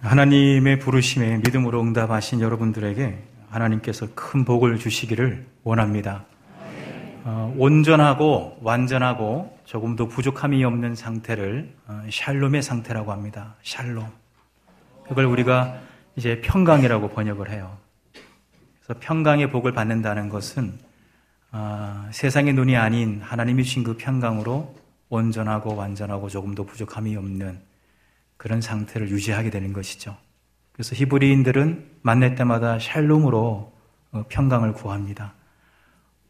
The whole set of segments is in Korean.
하나님의 부르심에 믿음으로 응답하신 여러분들에게 하나님께서 큰 복을 주시기를 원합니다. 어, 온전하고 완전하고 조금도 부족함이 없는 상태를 어, 샬롬의 상태라고 합니다. 샬롬. 그걸 우리가 이제 평강이라고 번역을 해요. 그래서 평강의 복을 받는다는 것은 어, 세상의 눈이 아닌 하나님이 주신 그 평강으로 온전하고 완전하고 조금도 부족함이 없는 그런 상태를 유지하게 되는 것이죠. 그래서 히브리인들은 만날 때마다 샬롬으로 어, 평강을 구합니다.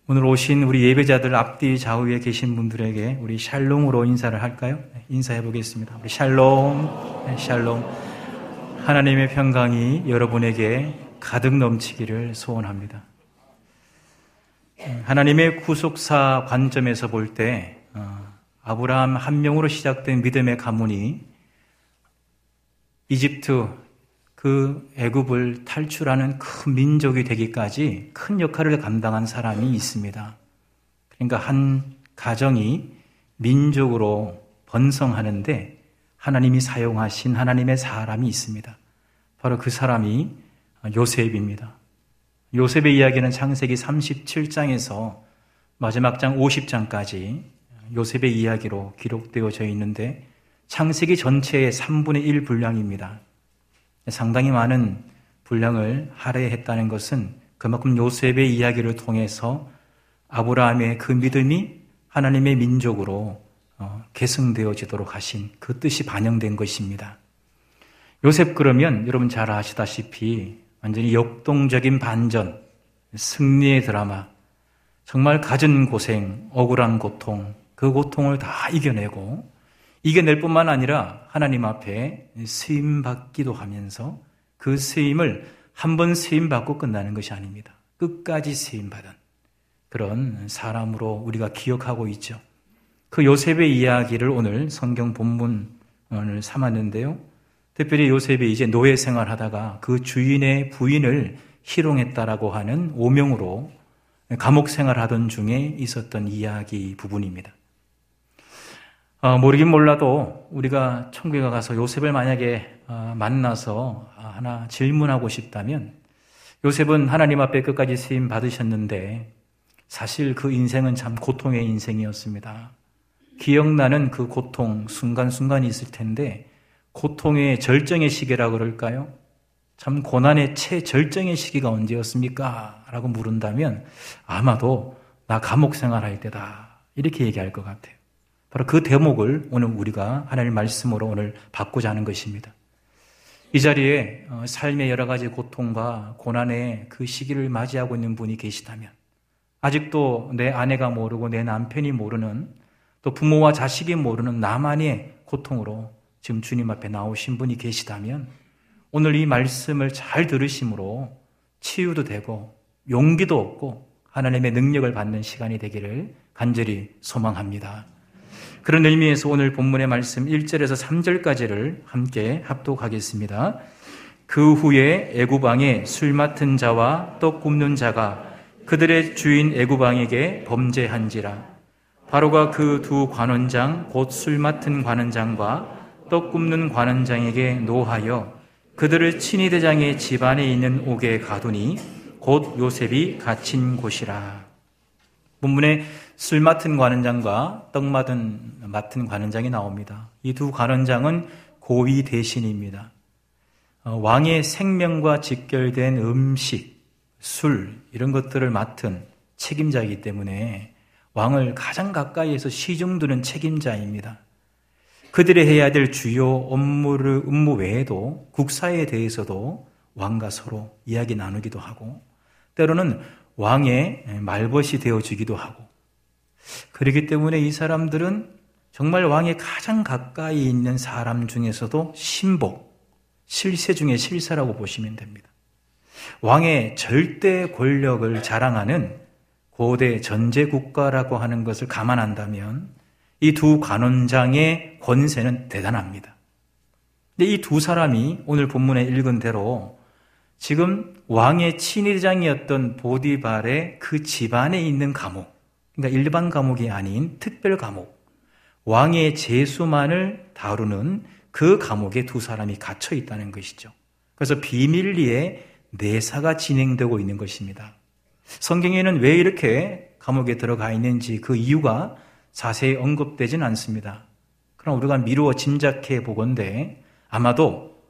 오늘 오신 우리 예배자들 앞뒤 좌우에 계신 분들에게 우리 샬롬으로 인사를 할까요? 네, 인사해 보겠습니다. 우리 샬롬, 네, 샬롬. 하나님의 평강이 여러분에게 가득 넘치기를 소원합니다. 네, 하나님의 구속사 관점에서 볼때 어, 아브라함 한 명으로 시작된 믿음의 가문이 이집트 그 애굽을 탈출하는 큰 민족이 되기까지 큰 역할을 감당한 사람이 있습니다. 그러니까 한 가정이 민족으로 번성하는데 하나님이 사용하신 하나님의 사람이 있습니다. 바로 그 사람이 요셉입니다. 요셉의 이야기는 창세기 37장에서 마지막 장 50장까지 요셉의 이야기로 기록되어져 있는데 창세기 전체의 3분의 1 분량입니다. 상당히 많은 분량을 할애했다는 것은 그만큼 요셉의 이야기를 통해서 아브라함의 그 믿음이 하나님의 민족으로 어, 계승되어지도록 하신 그 뜻이 반영된 것입니다. 요셉 그러면 여러분 잘 아시다시피 완전히 역동적인 반전, 승리의 드라마, 정말 갖은 고생, 억울한 고통, 그 고통을 다 이겨내고 이겨낼 뿐만 아니라 하나님 앞에 쓰임 받기도 하면서 그 쓰임을 한 번 쓰임 받고 끝나는 것이 아닙니다. 끝까지 쓰임 받은 그런 사람으로 우리가 기억하고 있죠. 그 요셉의 이야기를 오늘 성경 본문을 삼았는데요. 특별히 요셉이 이제 노예 생활하다가 그 주인의 부인을 희롱했다라고 하는 오명으로 감옥 생활하던 중에 있었던 이야기 부분입니다. 어, 모르긴 몰라도 우리가 천국에 가서 요셉을 만약에 어, 만나서 하나 질문하고 싶다면 요셉은 하나님 앞에 끝까지 쓰임 받으셨는데 사실 그 인생은 참 고통의 인생이었습니다. 기억나는 그 고통 순간순간이 있을 텐데 고통의 절정의 시기라 그럴까요? 참 고난의 최절정의 시기가 언제였습니까? 라고 물은다면 아마도 나 감옥 생활할 때다. 이렇게 얘기할 것 같아요. 바로 그 대목을 오늘 우리가 하나님 말씀으로 오늘 받고자 하는 것입니다. 이 자리에 어, 삶의 여러 가지 고통과 고난의 그 시기를 맞이하고 있는 분이 계시다면 아직도 내 아내가 모르고 내 남편이 모르는 또 부모와 자식이 모르는 나만의 고통으로 지금 주님 앞에 나오신 분이 계시다면 오늘 이 말씀을 잘 들으심으로 치유도 되고 용기도 얻고 하나님의 능력을 받는 시간이 되기를 간절히 소망합니다. 그런 의미에서 오늘 본문의 말씀 1절에서 3절까지를 함께 합독하겠습니다. 그 후에 애구방에 술 맡은 자와 떡 굽는 자가 그들의 주인 애구방에게 범죄한지라 바로가 그 두 관원장 곧 술 맡은 관원장과 떡 굽는 관원장에게 노하여 그들을 친위 대장의 집안에 있는 옥에 가두니 곧 요셉이 갇힌 곳이라. 본문에 술 맡은 관원장과 떡 맡은, 맡은 관원장이 나옵니다. 이 두 관원장은 고위 대신입니다. 어, 왕의 생명과 직결된 음식, 술, 이런 것들을 맡은 책임자이기 때문에 왕을 가장 가까이에서 시중두는 책임자입니다. 그들이 해야 될 주요 업무를, 업무 외에도 국사에 대해서도 왕과 서로 이야기 나누기도 하고, 때로는 왕의 말벗이 되어주기도 하고, 그렇기 때문에 이 사람들은 정말 왕에 가장 가까이 있는 사람 중에서도 신복, 실세 중에 실세라고 보시면 됩니다. 왕의 절대 권력을 자랑하는 고대 전제 국가라고 하는 것을 감안한다면 이 두 관원장의 권세는 대단합니다. 근데 이 두 사람이 오늘 본문에 읽은 대로 지금 왕의 친위장이었던 보디발의 그 집안에 있는 감옥, 그러니까 일반 감옥이 아닌 특별 감옥, 왕의 재수만을 다루는 그 감옥에 두 사람이 갇혀 있다는 것이죠. 그래서 비밀리에 내사가 진행되고 있는 것입니다. 성경에는 왜 이렇게 감옥에 들어가 있는지 그 이유가 자세히 언급되진 않습니다. 그럼 우리가 미루어 짐작해 보건대 아마도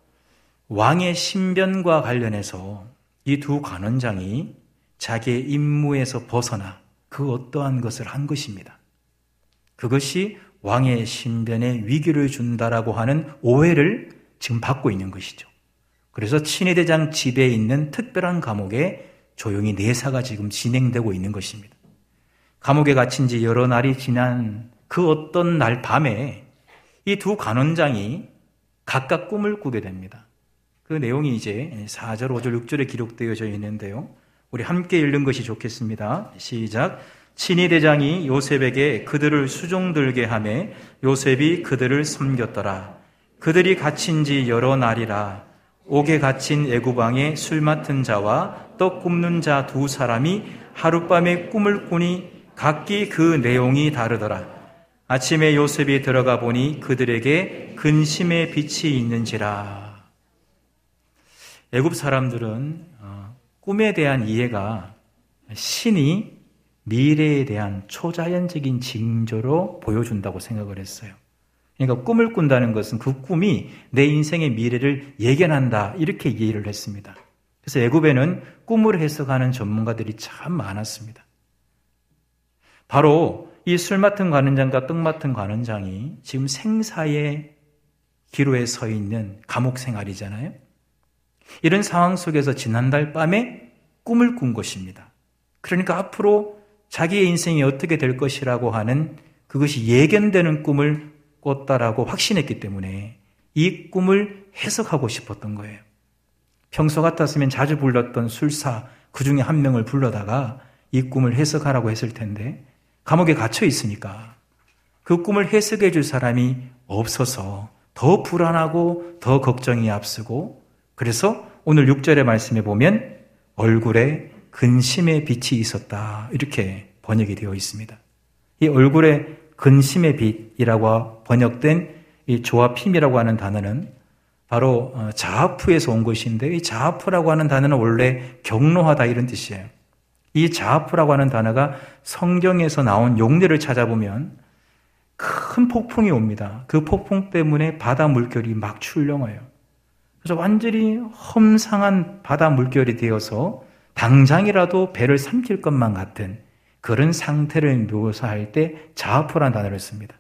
왕의 신변과 관련해서 이 두 관원장이 자기의 임무에서 벗어나 그 어떠한 것을 한 것입니다. 그것이 왕의 신변에 위기를 준다라고 하는 오해를 지금 받고 있는 것이죠. 그래서 친위대장 집에 있는 특별한 감옥에 조용히 내사가 지금 진행되고 있는 것입니다. 감옥에 갇힌 지 여러 날이 지난 그 어떤 날 밤에 이두 간원장이 각각 꿈을 꾸게 됩니다. 그 내용이 이제 4절, 5절, 6절에 기록되어져 있는데요. 우리 함께 읽는 것이 좋겠습니다. 시작. 친위 대장이 요셉에게 그들을 수종들게 하매 요셉이 그들을 섬겼더라. 그들이 갇힌 지 여러 날이라 옥에 갇힌 애구방에 술 맡은 자와 떡 굽는 자 두 사람이 하룻밤에 꿈을 꾸니 각기 그 내용이 다르더라. 아침에 요셉이 들어가 보니 그들에게 근심의 빛이 있는지라. 애굽 사람들은 어, 꿈에 대한 이해가 신이 미래에 대한 초자연적인 징조로 보여준다고 생각을 했어요. 그러니까 꿈을 꾼다는 것은 그 꿈이 내 인생의 미래를 예견한다 이렇게 이해를 했습니다. 그래서 애굽에는 꿈을 해석하는 전문가들이 참 많았습니다. 바로 이 술 맡은 관원장과 떡 맡은 관원장이 지금 생사의 기로에 서 있는 감옥 생활이잖아요. 이런 상황 속에서 지난달 밤에 꿈을 꾼 것입니다. 그러니까 앞으로 자기의 인생이 어떻게 될 것이라고 하는 그것이 예견되는 꿈을 꿨다라고 확신했기 때문에 이 꿈을 해석하고 싶었던 거예요. 평소 같았으면 자주 불렀던 술사 그 중에 한 명을 불러다가 이 꿈을 해석하라고 했을 텐데 감옥에 갇혀 있으니까 그 꿈을 해석해 줄 사람이 없어서 더 불안하고 더 걱정이 앞서고 그래서 오늘 6절의 말씀에 보면 얼굴에 근심의 빛이 있었다. 이렇게 번역이 되어 있습니다. 이 얼굴에 근심의 빛이라고 번역된 이 조합힘이라고 하는 단어는 바로 어, 자아프에서 온 것인데 이 자아프라고 하는 단어는 원래 경로하다 이런 뜻이에요. 이 자아프라고 하는 단어가 성경에서 나온 용례를 찾아보면 큰 폭풍이 옵니다. 그 폭풍 때문에 바다 물결이 막 출렁어요. 그래서 완전히 험상한 바다 물결이 되어서 당장이라도 배를 삼킬 것만 같은 그런 상태를 묘사할 때 자아프라는 단어를 씁니다.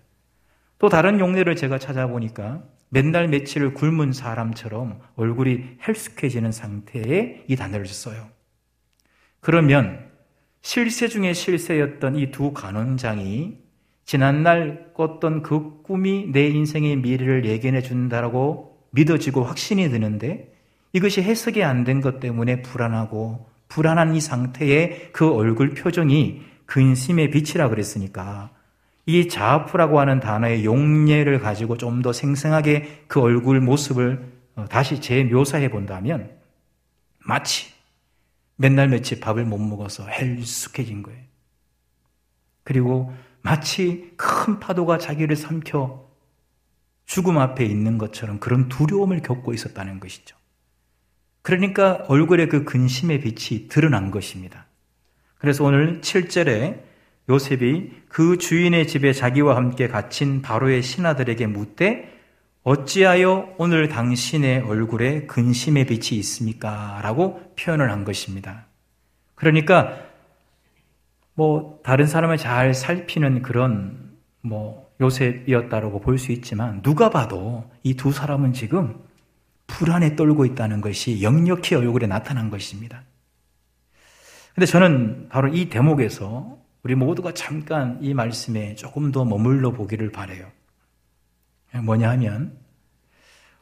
또 다른 용례를 제가 찾아보니까 맨날 며칠을 굶은 사람처럼 얼굴이 헬쑥해지는 상태에 이 단어를 써요. 그러면 실세 중에 실세였던 이 두 간원장이 지난날 꿨던 그 꿈이 내 인생의 미래를 예견해 준다라고 믿어지고 확신이 드는데 이것이 해석이 안 된 것 때문에 불안하고 불안한 이 상태의 그 얼굴 표정이 근심의 빛이라 그랬으니까 이 자아프라고 하는 단어의 용례를 가지고 좀 더 생생하게 그 얼굴 모습을 어, 다시 재묘사해 본다면 마치 맨날 며칠 밥을 못 먹어서 헬쑥해진 거예요. 그리고 마치 큰 파도가 자기를 삼켜 죽음 앞에 있는 것처럼 그런 두려움을 겪고 있었다는 것이죠. 그러니까 얼굴에 그 근심의 빛이 드러난 것입니다. 그래서 오늘 7절에 요셉이 그 주인의 집에 자기와 함께 갇힌 바로의 신하들에게 묻되 어찌하여 오늘 당신의 얼굴에 근심의 빛이 있습니까? 라고 표현을 한 것입니다. 그러니까 뭐 다른 사람을 잘 살피는 그런 뭐 요셉이었다라고 볼 수 있지만 누가 봐도 이 두 사람은 지금 불안에 떨고 있다는 것이 역력히 얼굴에 나타난 것입니다. 근데 저는 바로 이 대목에서 우리 모두가 잠깐 이 말씀에 조금 더 머물러 보기를 바래요. 뭐냐 하면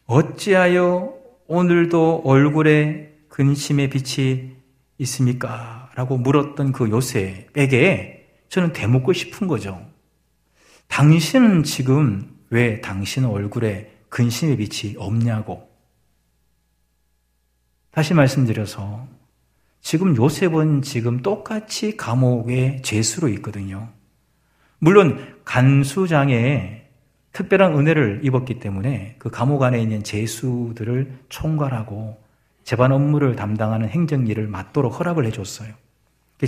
어찌하여 오늘도 얼굴에 근심의 빛이 있습니까? 라고 물었던 그 요셉에게 저는 대묻고 싶은 거죠. 당신은 지금 왜 당신 얼굴에 근심의 빛이 없냐고. 다시 말씀드려서 지금 요셉은 지금 똑같이 감옥에 죄수로 있거든요. 물론 간수장에 특별한 은혜를 입었기 때문에 그 감옥 안에 있는 죄수들을 총괄하고 재반 업무를 담당하는 행정 일을 맡도록 허락을 해줬어요.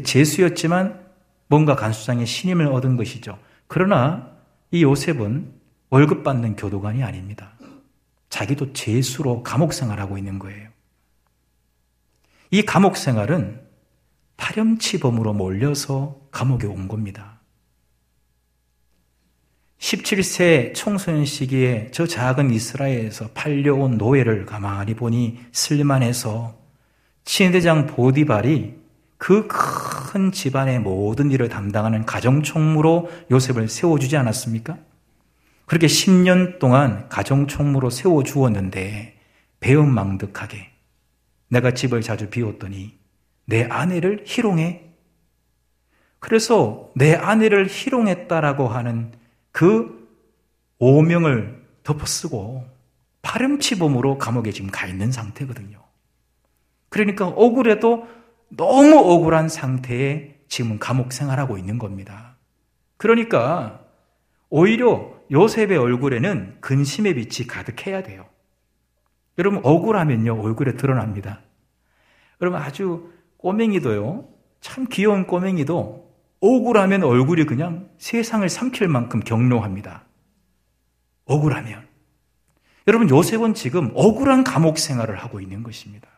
죄수였지만 뭔가 간수장의 신임을 얻은 것이죠. 그러나 이 요셉은 월급 받는 교도관이 아닙니다. 자기도 죄수로 감옥 생활하고 있는 거예요. 이 감옥 생활은 파렴치범으로 몰려서 감옥에 온 겁니다. 17세 청소년 시기에 저 작은 이스라엘에서 팔려온 노예를 가만히 보니 슬만해서 친대장 보디발이 그 큰 집안의 모든 일을 담당하는 가정총무로 요셉을 세워주지 않았습니까? 그렇게 10년 동안 가정총무로 세워주었는데 배은망덕하게 내가 집을 자주 비웠더니 내 아내를 희롱해. 그래서 내 아내를 희롱했다라고 하는 그 오명을 덮어쓰고 파렴치범으로 감옥에 지금 가 있는 상태거든요. 그러니까 억울해도 너무 억울한 상태에 지금 감옥 생활하고 있는 겁니다. 그러니까 오히려 요셉의 얼굴에는 근심의 빛이 가득해야 돼요. 여러분, 억울하면요, 얼굴에 드러납니다. 여러분, 아주 꼬맹이도요, 참 귀여운 꼬맹이도 억울하면 얼굴이 그냥 세상을 삼킬 만큼 경로합니다. 억울하면. 여러분, 요셉은 지금 억울한 감옥 생활을 하고 있는 것입니다.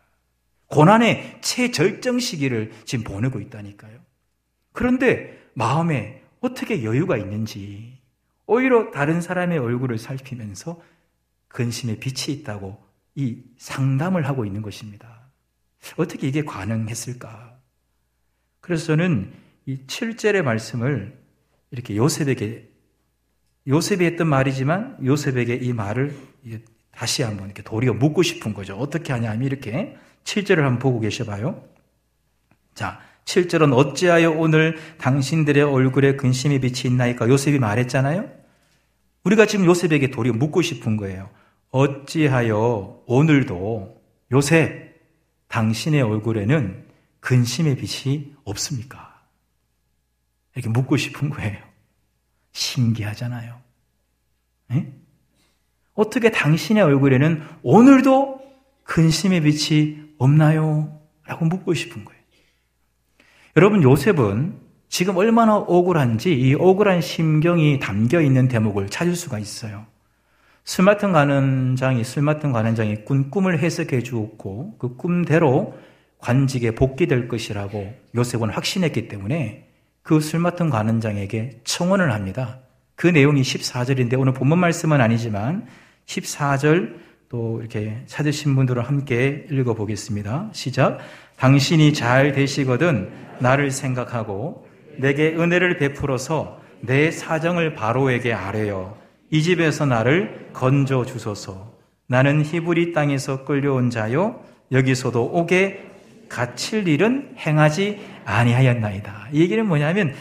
고난의 최절정 시기를 지금 보내고 있다니까요. 그런데 마음에 어떻게 여유가 있는지 오히려 다른 사람의 얼굴을 살피면서 근심의 빛이 있다고 이 상담을 하고 있는 것입니다. 어떻게 이게 가능했을까? 그래서 저는 이 7절의 말씀을 이렇게 요셉에게 요셉이 했던 말이지만 요셉에게 이 말을 다시 한번 이렇게 도리어 묻고 싶은 거죠. 어떻게 하냐면 이렇게 7절을 한번 보고 계셔봐요. 자, 7절은 어찌하여 오늘 당신들의 얼굴에 근심의 빛이 있나이까 요셉이 말했잖아요. 우리가 지금 요셉에게 도리어 묻고 싶은 거예요. 어찌하여 오늘도 요셉 당신의 얼굴에는 근심의 빛이 없습니까? 이렇게 묻고 싶은 거예요. 신기하잖아요. 에? 어떻게 당신의 얼굴에는 오늘도 근심의 빛이 없나요? 라고 묻고 싶은 거예요. 여러분, 요셉은 지금 얼마나 억울한지 이 억울한 심경이 담겨 있는 대목을 찾을 수가 있어요. 술 맡은 관원장이 술 맡은 관원장이 꾼 꿈을 해석해 주었고 그 꿈대로 관직에 복귀될 것이라고 요셉은 확신했기 때문에 그 술 맡은 관원장에게 청원을 합니다. 그 내용이 14절인데 오늘 본문 말씀은 아니지만 14절 또 이렇게 찾으신 분들을 함께 읽어 보겠습니다. 시작. 당신이 잘 되시거든 나를 생각하고 내게 은혜를 베풀어서 내 사정을 바로에게 아뢰어 이 집에서 나를 건져 주소서. 나는 히브리 땅에서 끌려온 자요 여기서도 오게 갇힐 일은 행하지 아니하였나이다. 이 얘기는 뭐냐면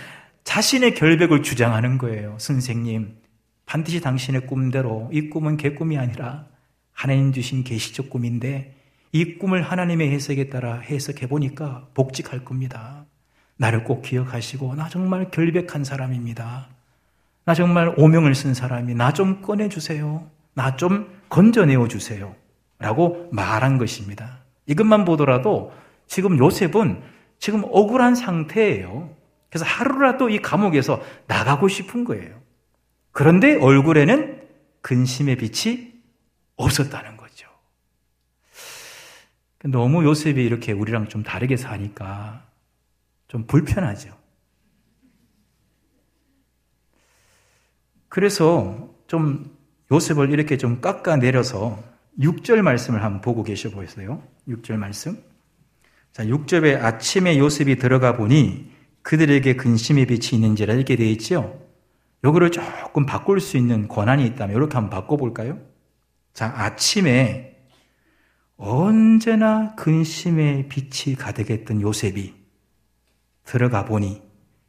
자신의 결백을 주장하는 거예요. 선생님, 반드시 당신의 꿈대로 이 꿈은 개꿈이 아니라 하나님 주신 계시적 꿈인데 이 꿈을 하나님의 해석에 따라 해석해 보니까 복직할 겁니다. 나를 꼭 기억하시고 나 정말 결백한 사람입니다. 나 정말 오명을 쓴 사람이 나 좀 꺼내 주세요. 나 좀 건져내어 주세요. 라고 말한 것입니다. 이것만 보더라도 지금 요셉은 지금 억울한 상태예요. 그래서 하루라도 이 감옥에서 나가고 싶은 거예요. 그런데 얼굴에는 근심의 빛이 없었다는 거죠. 너무 요셉이 이렇게 우리랑 좀 다르게 사니까 좀 불편하죠. 그래서 좀 요셉을 이렇게 좀 깎아내려서 6절 말씀을 한번 보고 계셔 보세요. 6절 말씀. 자, 6절에 아침에 요셉이 들어가 보니 그들에게 근심의 빛이 있는지라 이렇게 되어 있죠. 요거를 조금 바꿀 수 있는 권한이 있다면 이렇게 한번 바꿔볼까요? 자, 아침에 언제나 근심의 빛이 가득했던 요셉이 들어가 보니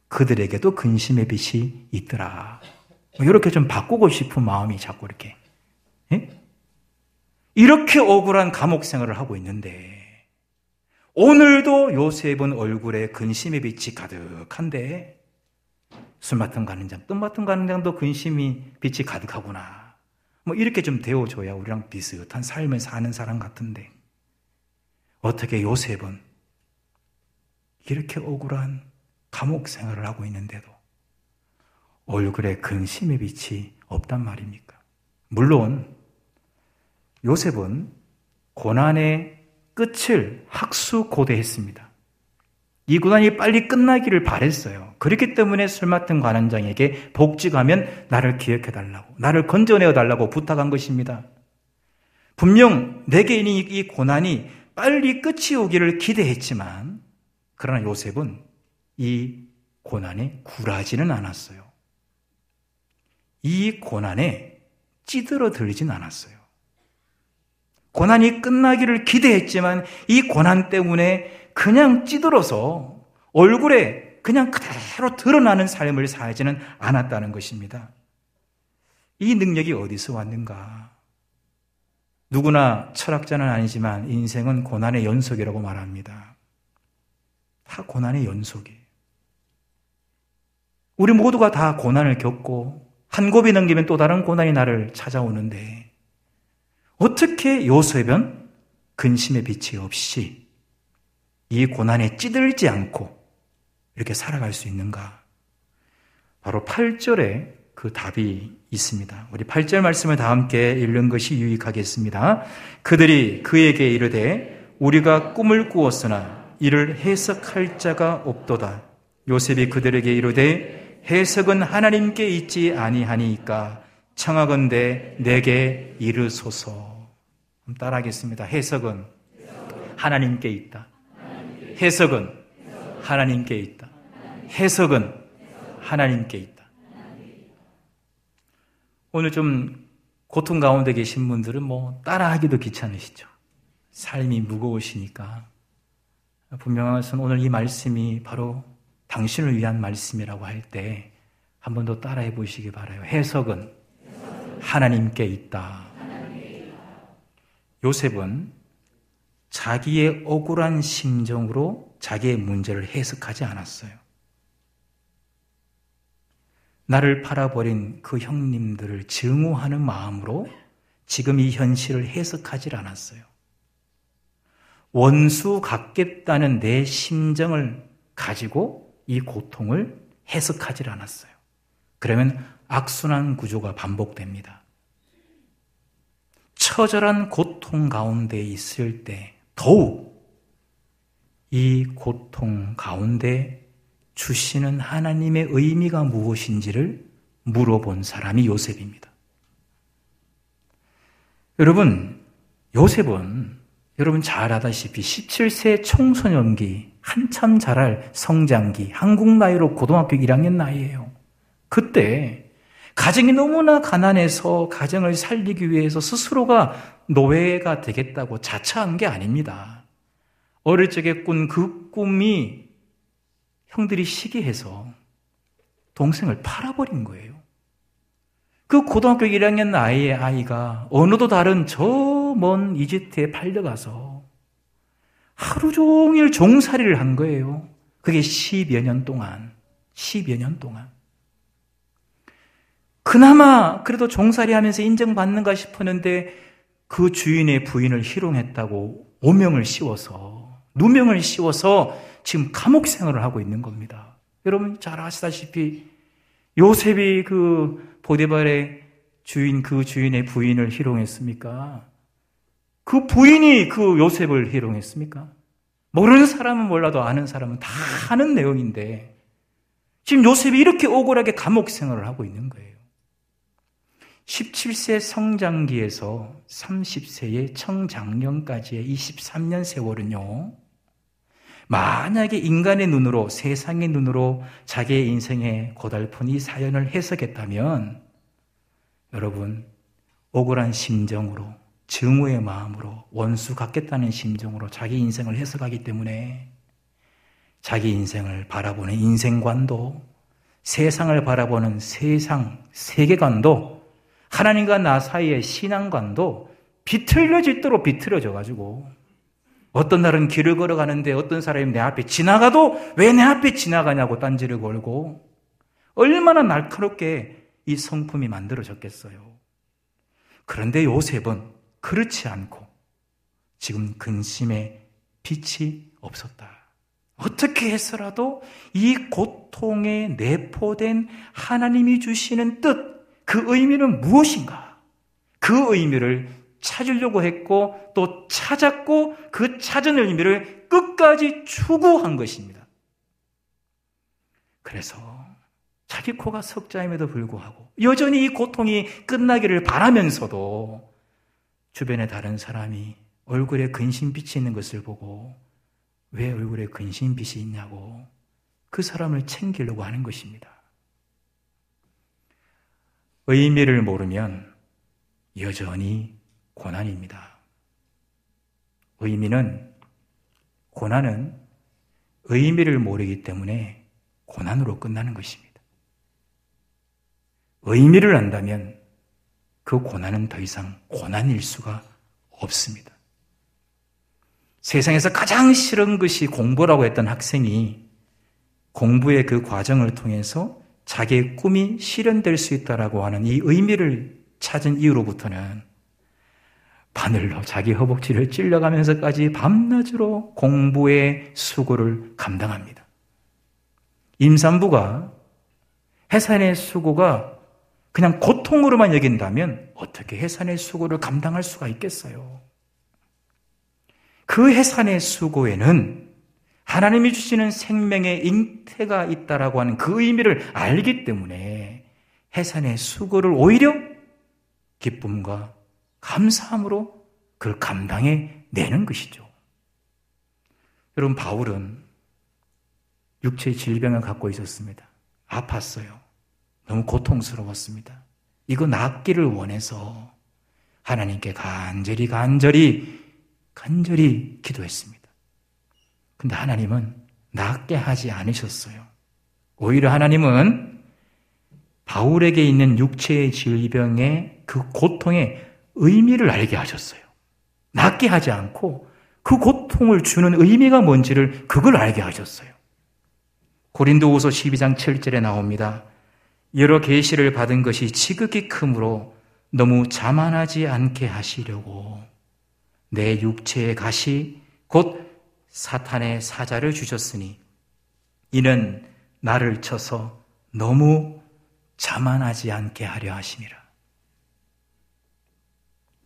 그들에게도 근심의 빛이 있더라. 이렇게 좀 바꾸고 싶은 마음이 자꾸 이렇게. 예? 이렇게 억울한 감옥 생활을 하고 있는데, 오늘도 요셉은 얼굴에 근심의 빛이 가득한데, 술 맡은 가는 장, 또 맡은 가는 장도 근심이 빛이 가득하구나. 뭐 이렇게 좀 되어줘야 우리랑 비슷한 삶을 사는 사람 같은데 어떻게 요셉은 이렇게 억울한 감옥 생활을 하고 있는데도 얼굴에 근심의 빛이 없단 말입니까? 물론 요셉은 고난의 끝을 학수고대했습니다. 이 고난이 빨리 끝나기를 바랬어요. 그렇기 때문에 술 맡은 관원장에게 복직하면 나를 기억해 달라고, 나를 건져내어 달라고 부탁한 것입니다. 분명 내게 이 고난이 빨리 끝이 오기를 기대했지만, 그러나 요셉은 이 고난에 굴하지는 않았어요. 이 고난에 찌들어들진 않았어요. 고난이 끝나기를 기대했지만 이 고난 때문에 그냥 찌들어서 얼굴에 그냥 그대로 드러나는 삶을 살지는 않았다는 것입니다. 이 능력이 어디서 왔는가? 누구나 철학자는 아니지만 인생은 고난의 연속이라고 말합니다. 다 고난의 연속이에요. 우리 모두가 다 고난을 겪고 한 곱이 넘기면 또 다른 고난이 나를 찾아오는데 어떻게 요셉은 근심의 빛이 없이 이 고난에 찌들지 않고 이렇게 살아갈 수 있는가? 바로 8절에 그 답이 있습니다. 우리 8절 말씀을 다 함께 읽는 것이 유익하겠습니다. 그들이 그에게 이르되 우리가 꿈을 꾸었으나 이를 해석할 자가 없도다. 요셉이 그들에게 이르되 해석은 하나님께 있지 아니하니까 청하건대 내게 이르소서. 따라하겠습니다. 해석은 하나님께 있다. 해석은 하나님께 있다. 해석은 하나님께 있다. 오늘 좀 고통 가운데 계신 분들은 뭐 따라하기도 귀찮으시죠. 삶이 무거우시니까. 분명한 것은 오늘 이 말씀이 바로 당신을 위한 말씀이라고 할 때 한 번 더 따라해 보시기 바라요. 해석은 하나님께 있다. 요셉은 자기의 억울한 심정으로 자기의 문제를 해석하지 않았어요. 나를 팔아버린 그 형님들을 증오하는 마음으로 지금 이 현실을 해석하지 않았어요. 원수 같겠다는 내 심정을 가지고 이 고통을 해석하지 않았어요. 그러면 악순환 구조가 반복됩니다. 처절한 고통 가운데 있을 때 더욱 이 고통 가운데 주시는 하나님의 의미가 무엇인지를 물어본 사람이 요셉입니다. 여러분, 요셉은 여러분 잘 아다시피 17세 청소년기, 한참 자랄 성장기, 한국 나이로 고등학교 1학년 나이예요. 그때 가정이 너무나 가난해서 가정을 살리기 위해서 스스로가 노예가 되겠다고 자처한 게 아닙니다. 어릴 적에 꾼 그 꿈이 형들이 시기해서 동생을 팔아버린 거예요. 그 고등학교 1학년 나이의 아이가 어느도 다른 저 먼 이집트에 팔려가서 하루 종일 종살이를 한 거예요. 그게 10여 년 동안, 10여 년 동안. 그나마 그래도 종살이 하면서 인정받는가 싶었는데 그 주인의 부인을 희롱했다고 오명을 씌워서, 누명을 씌워서 지금 감옥 생활을 하고 있는 겁니다. 여러분 잘 아시다시피 요셉이 그 보데발의 주인, 그 주인의 부인을 희롱했습니까? 그 부인이 그 요셉을 희롱했습니까? 모르는 사람은 몰라도 아는 사람은 다 아는 내용인데 지금 요셉이 이렇게 억울하게 감옥 생활을 하고 있는 거예요. 17세 성장기에서 30세의 청장년까지의 23년 세월은요, 만약에 인간의 눈으로, 세상의 눈으로 자기의 인생에 고달픈 이 사연을 해석했다면, 여러분, 억울한 심정으로, 증오의 마음으로, 원수 갖겠다는 심정으로 자기 인생을 해석하기 때문에 자기 인생을 바라보는 인생관도, 세상을 바라보는 세상, 세계관도 하나님과 나 사이의 신앙관도 비틀려질도록 비틀어져 가지고 어떤 날은 길을 걸어가는데 어떤 사람이 내 앞에 지나가도 왜 내 앞에 지나가냐고 딴지를 걸고 얼마나 날카롭게 이 성품이 만들어졌겠어요. 그런데 요셉은 그렇지 않고 지금 근심의 빛이 없었다. 어떻게 해서라도 이 고통에 내포된 하나님이 주시는 뜻, 그 의미는 무엇인가? 그 의미를 찾으려고 했고 또 찾았고 그 찾은 의미를 끝까지 추구한 것입니다. 그래서 자기 코가 석자임에도 불구하고 여전히 이 고통이 끝나기를 바라면서도 주변의 다른 사람이 얼굴에 근심빛이 있는 것을 보고 왜 얼굴에 근심빛이 있냐고 그 사람을 챙기려고 하는 것입니다. 의미를 모르면 여전히 고난입니다. 의미는, 고난은 의미를 모르기 때문에 고난으로 끝나는 것입니다. 의미를 안다면 그 고난은 더 이상 고난일 수가 없습니다. 세상에서 가장 싫은 것이 공부라고 했던 학생이 공부의 그 과정을 통해서 자기의 꿈이 실현될 수 있다라고 하는 이 의미를 찾은 이후로부터는 바늘로 자기 허벅지를 찔러가면서까지 밤낮으로 공부의 수고를 감당합니다. 임산부가 해산의 수고가 그냥 고통으로만 여긴다면 어떻게 해산의 수고를 감당할 수가 있겠어요? 그 해산의 수고에는 하나님이 주시는 생명의 잉태가 있다라고 하는 그 의미를 알기 때문에 해산의 수고를 오히려 기쁨과 감사함으로 그걸 감당해 내는 것이죠. 여러분, 바울은 육체의 질병을 갖고 있었습니다. 아팠어요. 너무 고통스러웠습니다. 이거 낫기를 원해서 하나님께 간절히 간절히 간절히 기도했습니다. 근데 하나님은 낫게 하지 않으셨어요. 오히려 하나님은 바울에게 있는 육체의 질병의 그 고통의 의미를 알게 하셨어요. 낫게 하지 않고 그 고통을 주는 의미가 뭔지를 그걸 알게 하셨어요. 고린도후서 12장 7절에 나옵니다. 여러 계시를 받은 것이 지극히 크므로 너무 자만하지 않게 하시려고 내 육체의 가시 곧 사탄의 사자를 주셨으니 이는 나를 쳐서 너무 자만하지 않게 하려 하심이라.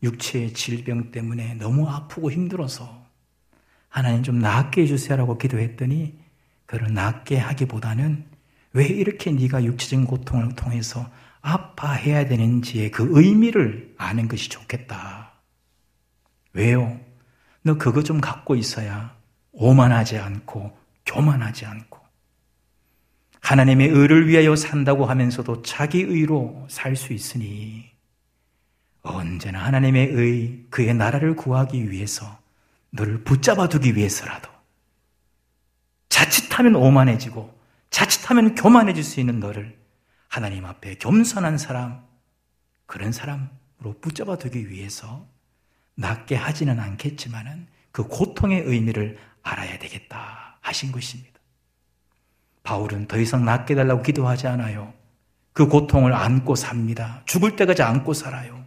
육체의 질병 때문에 너무 아프고 힘들어서 하나님 좀 낫게 해주세요라고 기도했더니 그를 낫게 하기보다는 왜 이렇게 네가 육체적인 고통을 통해서 아파해야 되는지의 그 의미를 아는 것이 좋겠다. 왜요? 너 그거 좀 갖고 있어야 오만하지 않고 교만하지 않고 하나님의 의를 위하여 산다고 하면서도 자기 의로 살 수 있으니 언제나 하나님의 의, 그의 나라를 구하기 위해서 너를 붙잡아 두기 위해서라도 자칫하면 오만해지고 자칫하면 교만해질 수 있는 너를 하나님 앞에 겸손한 사람, 그런 사람으로 붙잡아 두기 위해서 낫게 하지는 않겠지만은 그 고통의 의미를 알아야 되겠다 하신 것입니다. 바울은 더 이상 낫게 달라고 기도하지 않아요. 그 고통을 안고 삽니다. 죽을 때까지 안고 살아요.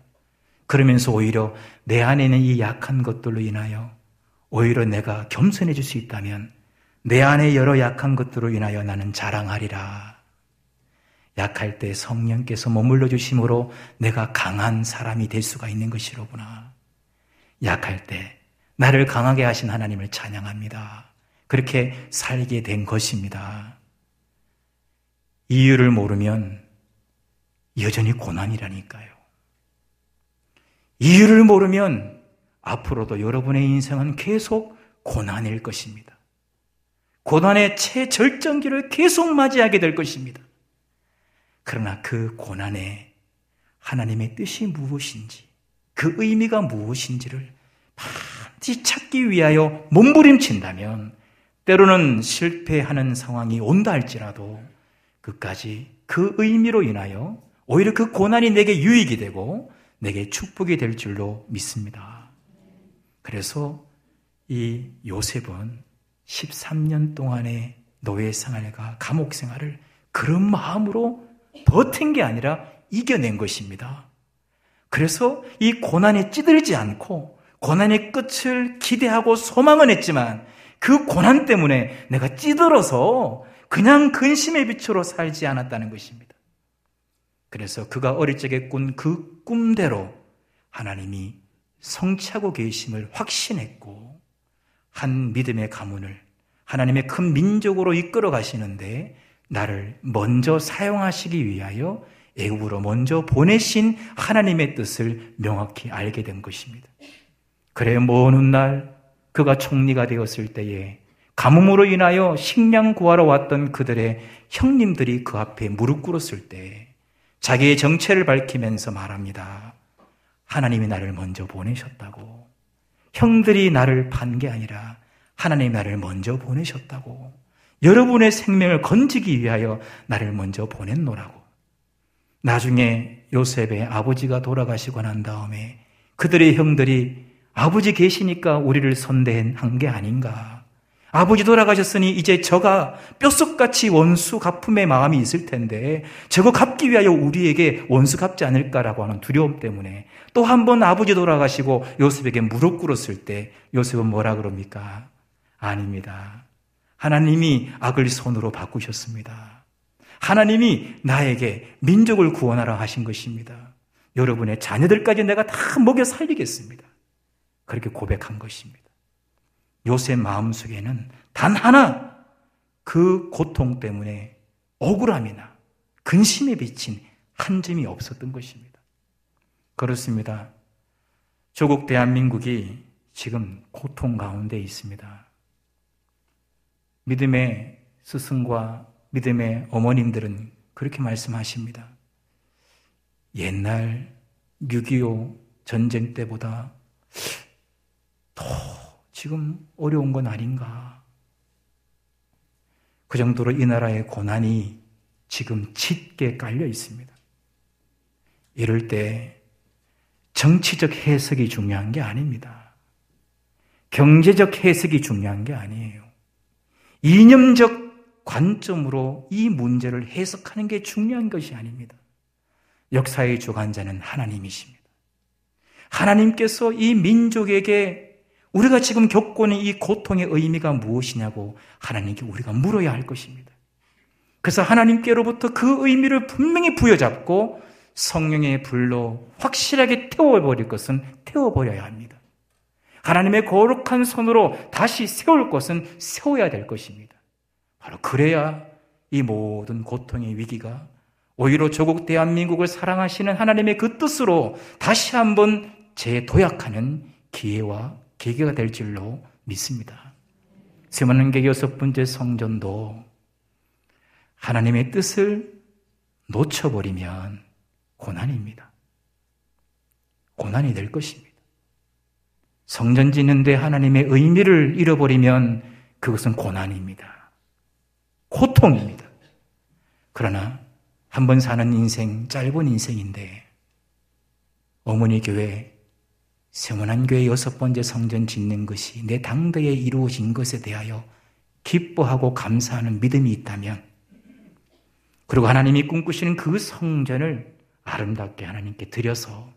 그러면서 오히려 내 안에 있는 이 약한 것들로 인하여 오히려 내가 겸손해질 수 있다면 내 안에 여러 약한 것들로 인하여 나는 자랑하리라. 약할 때 성령께서 머물러 주심으로 내가 강한 사람이 될 수가 있는 것이로구나. 약할 때 나를 강하게 하신 하나님을 찬양합니다. 그렇게 살게 된 것입니다. 이유를 모르면 여전히 고난이라니까요. 이유를 모르면 앞으로도 여러분의 인생은 계속 고난일 것입니다. 고난의 최절정기를 계속 맞이하게 될 것입니다. 그러나 그 고난에 하나님의 뜻이 무엇인지, 그 의미가 무엇인지를 반드시 찾기 위하여 몸부림친다면 때로는 실패하는 상황이 온다 할지라도 끝까지 그 의미로 인하여 오히려 그 고난이 내게 유익이 되고 내게 축복이 될 줄로 믿습니다. 그래서 이 요셉은 13년 동안의 노예 생활과 감옥 생활을 그런 마음으로 버틴 게 아니라 이겨낸 것입니다. 그래서 이 고난에 찌들지 않고 고난의 끝을 기대하고 소망은 했지만 그 고난 때문에 내가 찌들어서 그냥 근심의 빛으로 살지 않았다는 것입니다. 그래서 그가 어릴 적에 꾼 그 꿈대로 하나님이 성취하고 계심을 확신했고 한 믿음의 가문을 하나님의 큰 민족으로 이끌어 가시는데 나를 먼저 사용하시기 위하여 애굽으로 먼저 보내신 하나님의 뜻을 명확히 알게 된 것입니다. 그래 먼 훗날 그가 총리가 되었을 때에 가뭄으로 인하여 식량 구하러 왔던 그들의 형님들이 그 앞에 무릎 꿇었을 때 자기의 정체를 밝히면서 말합니다. 하나님이 나를 먼저 보내셨다고. 형들이 나를 판 게 아니라 하나님이 나를 먼저 보내셨다고. 여러분의 생명을 건지기 위하여 나를 먼저 보냈노라고. 나중에 요셉의 아버지가 돌아가시고 난 다음에 그들의 형들이 아버지 계시니까 우리를 선대한 게 아닌가. 아버지 돌아가셨으니 이제 저가 뼛속같이 원수 갚음의 마음이 있을 텐데 저거 갚기 위하여 우리에게 원수 갚지 않을까라고 하는 두려움 때문에 또 한 번 아버지 돌아가시고 요셉에게 무릎 꿇었을 때 요셉은 뭐라 그럽니까? 아닙니다. 하나님이 악을 손으로 바꾸셨습니다. 하나님이 나에게 민족을 구원하라 하신 것입니다. 여러분의 자녀들까지 내가 다 먹여 살리겠습니다. 그렇게 고백한 것입니다. 요셉 마음속에는 단 하나 그 고통 때문에 억울함이나 근심에 비친 한 점이 없었던 것입니다. 그렇습니다. 조국 대한민국이 지금 고통 가운데 있습니다. 믿음의 스승과 믿음의 어머님들은 그렇게 말씀하십니다. 옛날 6.25 전쟁 때보다 더 지금 어려운 건 아닌가. 그 정도로 이 나라의 고난이 지금 짙게 깔려 있습니다. 이럴 때 정치적 해석이 중요한 게 아닙니다. 경제적 해석이 중요한 게 아니에요. 이념적 관점으로 이 문제를 해석하는 게 중요한 것이 아닙니다. 역사의 주관자는 하나님이십니다. 하나님께서 이 민족에게 우리가 지금 겪고 있는 이 고통의 의미가 무엇이냐고 하나님께 우리가 물어야 할 것입니다. 그래서 하나님께로부터 그 의미를 분명히 부여잡고 성령의 불로 확실하게 태워버릴 것은 태워버려야 합니다. 하나님의 거룩한 손으로 다시 세울 것은 세워야 될 것입니다. 바로 그래야 이 모든 고통의 위기가 오히려 조국 대한민국을 사랑하시는 하나님의 그 뜻으로 다시 한번 재도약하는 기회와 계기가 될 줄로 믿습니다. 세만은계 여섯 번째 성전도 하나님의 뜻을 놓쳐버리면 고난입니다. 고난이 될 것입니다. 성전 짓는데 하나님의 의미를 잃어버리면 그것은 고난입니다. 고통입니다. 그러나 한 번 사는 인생, 짧은 인생인데 어머니 교회 세문안 교회 여섯 번째 성전 짓는 것이 내 당대에 이루어진 것에 대하여 기뻐하고 감사하는 믿음이 있다면 그리고 하나님이 꿈꾸시는 그 성전을 아름답게 하나님께 드려서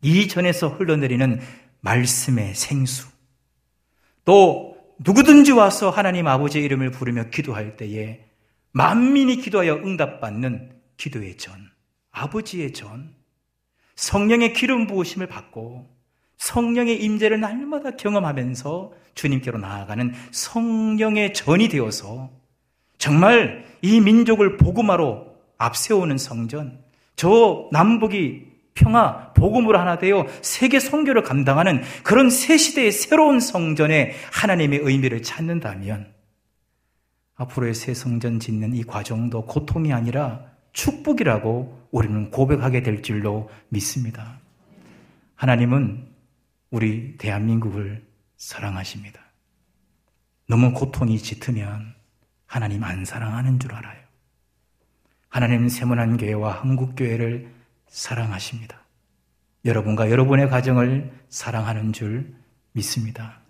이전에서 흘러내리는 말씀의 생수 또 누구든지 와서 하나님 아버지의 이름을 부르며 기도할 때에 만민이 기도하여 응답받는 기도의 전, 아버지의 전, 성령의 기름 부으심을 받고 성령의 임재를 날마다 경험하면서 주님께로 나아가는 성령의 전이 되어서 정말 이 민족을 복음화로 앞세우는 성전, 저 남북이 평화, 복음으로 하나 되어 세계 선교를 감당하는 그런 새 시대의 새로운 성전에 하나님의 의미를 찾는다면 앞으로의 새 성전 짓는 이 과정도 고통이 아니라 축복이라고 우리는 고백하게 될 줄로 믿습니다. 하나님은 우리 대한민국을 사랑하십니다. 너무 고통이 짙으면 하나님 안 사랑하는 줄 알아요. 하나님 세문한 교회와 한국 교회를 사랑하십니다. 여러분과 여러분의 가정을 사랑하는 줄 믿습니다.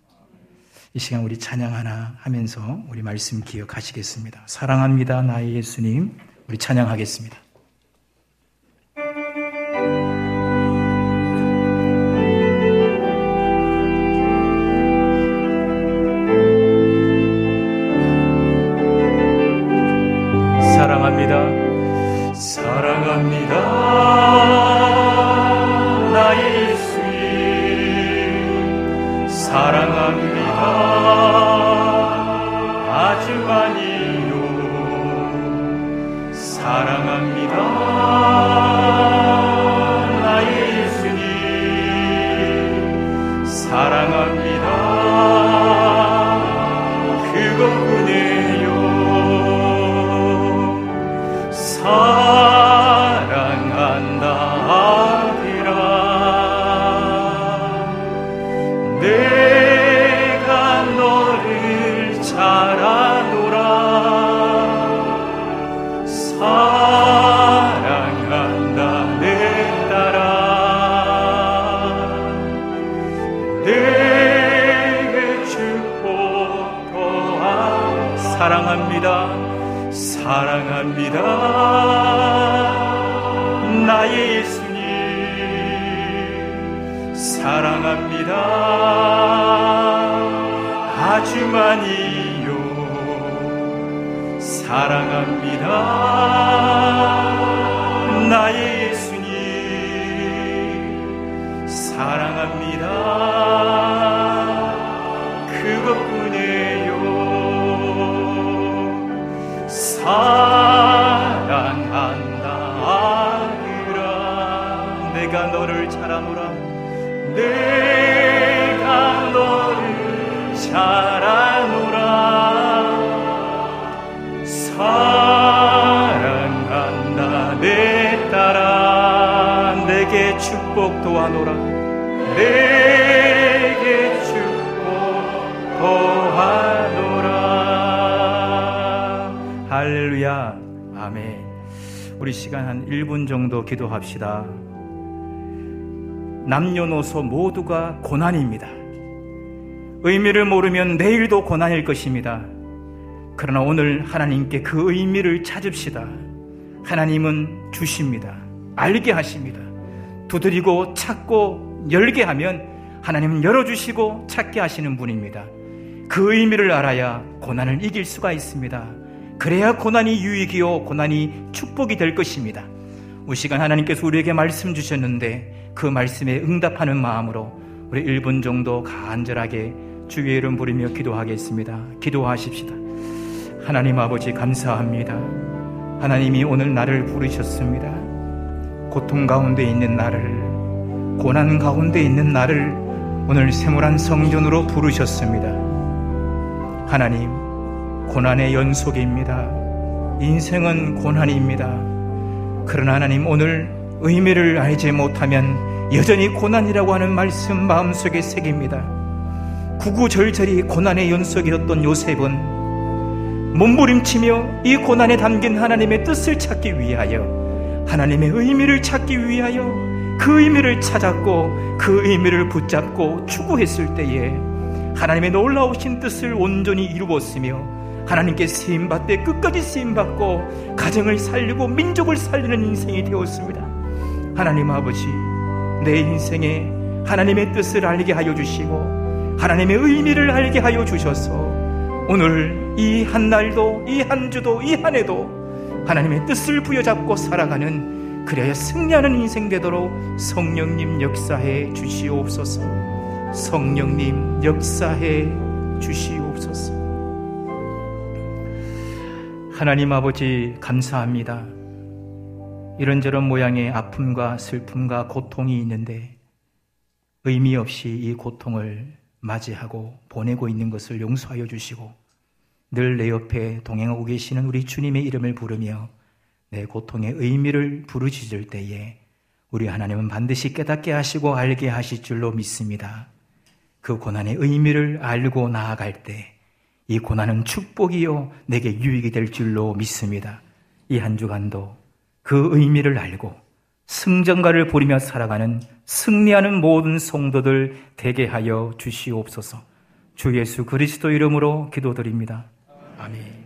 이 시간 우리 찬양 하나 하면서 우리 말씀 기억하시겠습니다. 사랑합니다. 나의 예수님. 우리 찬양하겠습니다. 사랑합니다. 사랑합니다. 나의 예수님. 사랑합니다. 아주 많이요. 사랑합니다. 나의 예수님. 사랑합니다. 사랑한다 아들아. 내가 너를 잘하노라 내 우리 시간 한 1분 정도 기도합시다 남녀노소 모두가 고난입니다 의미를 모르면 내일도 고난일 것입니다 그러나 오늘 하나님께 그 의미를 찾읍시다. 하나님은 주십니다. 알게 하십니다. 두드리고 찾고 열게 하면 하나님은 열어주시고 찾게 하시는 분입니다. 그 의미를 알아야 고난을 이길 수가 있습니다. 그래야 고난이 유익이요, 고난이 축복이 될 것입니다. 이 시간 하나님께서 우리에게 말씀 주셨는데 그 말씀에 응답하는 마음으로 우리 1분 정도 간절하게 주의 이름 부르며 기도하겠습니다. 기도하십시다. 하나님 아버지 감사합니다. 하나님이 오늘 나를 부르셨습니다. 고통 가운데 있는 나를, 고난 가운데 있는 나를 오늘 세물한 성전으로 부르셨습니다. 하나님, 고난의 연속입니다. 인생은 고난입니다. 그러나 하나님 오늘 의미를 알지 못하면 여전히 고난이라고 하는 말씀 마음속에 새깁니다. 구구절절이 고난의 연속이었던 요셉은 몸부림치며 이 고난에 담긴 하나님의 뜻을 찾기 위하여 하나님의 의미를 찾기 위하여 그 의미를 찾았고 그 의미를 붙잡고 추구했을 때에 하나님의 놀라우신 뜻을 온전히 이루었으며 하나님께 쓰임받되 끝까지 쓰임받고 가정을 살리고 민족을 살리는 인생이 되었습니다. 하나님 아버지 내 인생에 하나님의 뜻을 알게 하여 주시고 하나님의 의미를 알게 하여 주셔서 오늘 이 한 날도 이 한 주도 이 한 해도 하나님의 뜻을 부여잡고 살아가는 그래야 승리하는 인생 되도록 성령님 역사해 주시옵소서. 성령님 역사해 주시옵소서. 하나님 아버지 감사합니다. 이런저런 모양의 아픔과 슬픔과 고통이 있는데 의미 없이 이 고통을 맞이하고 보내고 있는 것을 용서하여 주시고 늘 내 옆에 동행하고 계시는 우리 주님의 이름을 부르며 내 고통의 의미를 부르짖을 때에 우리 하나님은 반드시 깨닫게 하시고 알게 하실 줄로 믿습니다. 그 고난의 의미를 알고 나아갈 때 이 고난은 축복이요 내게 유익이 될 줄로 믿습니다. 이 한 주간도 그 의미를 알고 승전가를 부리며 살아가는 승리하는 모든 성도들 되게 하여 주시옵소서. 주 예수 그리스도 이름으로 기도드립니다. 아멘.